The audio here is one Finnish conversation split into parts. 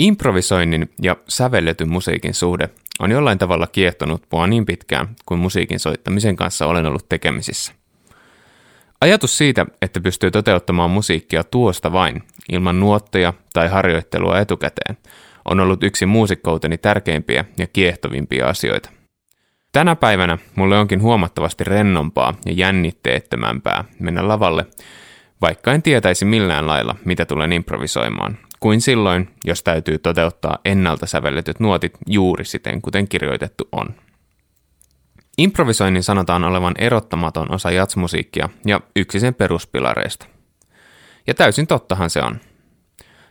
Improvisoinnin ja sävelletyn musiikin suhde on jollain tavalla kiehtonut mua niin pitkään kuin musiikin soittamisen kanssa olen ollut tekemisissä. Ajatus siitä, että pystyy toteuttamaan musiikkia tuosta vain, ilman nuotteja tai harjoittelua etukäteen, on ollut yksi muusikkouteni tärkeimpiä ja kiehtovimpia asioita. Tänä päivänä mulle onkin huomattavasti rennompaa ja jännitteettömämpää mennä lavalle, vaikka en tietäisi millään lailla, mitä tulen improvisoimaan, kuin silloin, jos täytyy toteuttaa ennalta sävelletyt nuotit juuri siten, kuten kirjoitettu on. Improvisoinnin sanotaan olevan erottamaton osa jatsmusiikkia ja yksi sen peruspilareista. Ja täysin tottahan se on.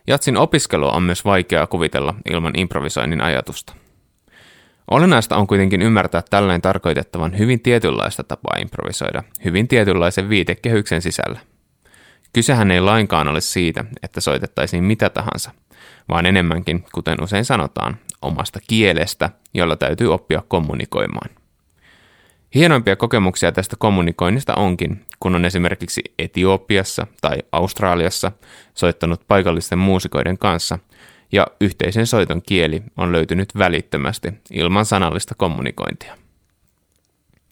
Jatsin opiskelu on myös vaikeaa kuvitella ilman improvisoinnin ajatusta. Olennaista on kuitenkin ymmärtää tällainen tarkoitettavan hyvin tietynlaista tapaa improvisoida, hyvin tietynlaisen viitekehyksen sisällä. Kysehän ei lainkaan ole siitä, että soitettaisiin mitä tahansa, vaan enemmänkin, kuten usein sanotaan, omasta kielestä, jolla täytyy oppia kommunikoimaan. Hienoimpia kokemuksia tästä kommunikoinnista onkin, kun on esimerkiksi Etiopiassa tai Australiassa soittanut paikallisten muusikoiden kanssa, ja yhteisen soiton kieli on löytynyt välittömästi ilman sanallista kommunikointia.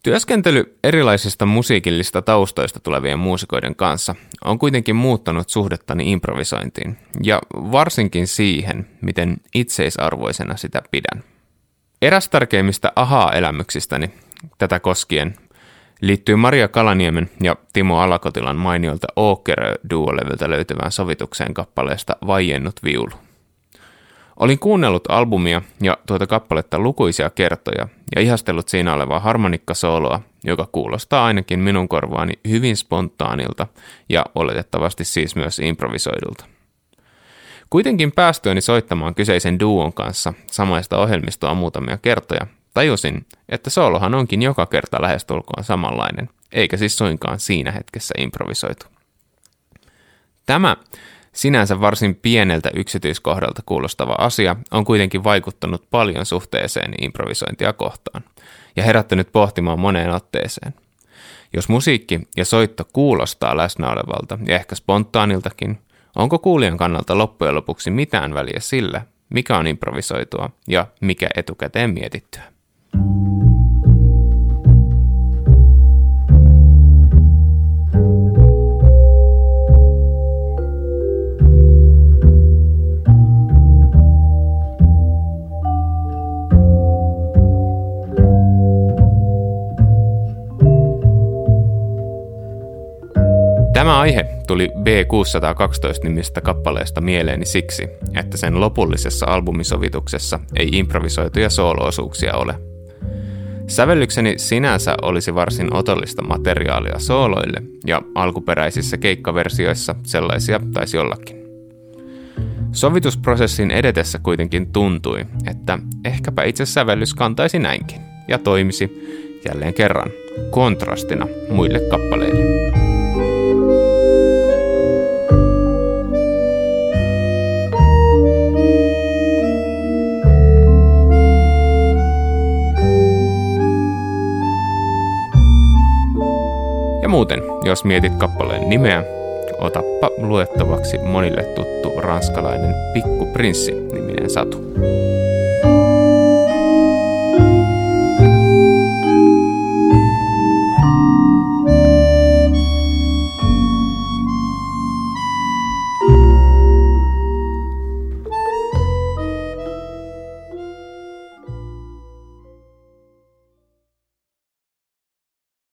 Työskentely erilaisista musiikillista taustoista tulevien muusikoiden kanssa on kuitenkin muuttanut suhdettani improvisointiin, ja varsinkin siihen, miten itseisarvoisena sitä pidän. Eräs tärkeimmistä ahaa-elämyksistäni tätä koskien liittyy Maria Kalaniemen ja Timo Alakotilan mainioilta Åkerö duolevyltä löytyvään sovitukseen kappaleesta Vaiennut viulu. Olin kuunnellut albumia ja tuota kappaletta lukuisia kertoja ja ihastellut siinä olevaa harmonikkasooloa, joka kuulostaa ainakin minun korvaani hyvin spontaanilta ja oletettavasti siis myös improvisoidulta. Kuitenkin päästööni soittamaan kyseisen duon kanssa samaista ohjelmistoa muutamia kertoja, tajusin, että soolohan onkin joka kerta lähestulkoon samanlainen, eikä siis suinkaan siinä hetkessä improvisoitu. Tämä Sinänsä varsin pieneltä yksityiskohdalta kuulostava asia on kuitenkin vaikuttanut paljon suhteeseen improvisointia kohtaan ja herättänyt pohtimaan moneen otteeseen. Jos musiikki ja soitto kuulostaa läsnä olevalta ja ehkä spontaaniltakin, onko kuulijan kannalta loppujen lopuksi mitään väliä sillä, mikä on improvisoitua ja mikä etukäteen mietittyä? Tämä aihe tuli B612-nimistä kappaleesta mieleeni siksi, että sen lopullisessa albumisovituksessa ei improvisoituja sooloosuuksia ole. Sävellykseni sinänsä olisi varsin otollista materiaalia sooloille, ja alkuperäisissä keikkaversioissa sellaisia taisi ollakin. Sovitusprosessin edetessä kuitenkin tuntui, että ehkäpä itse sävellys kantaisi näinkin, ja toimisi, jälleen kerran, kontrastina muille kappaleille. Ja muuten, jos mietit kappaleen nimeä, otappa luettavaksi monille tuttu ranskalainen Pikku Prinssi niminen satu.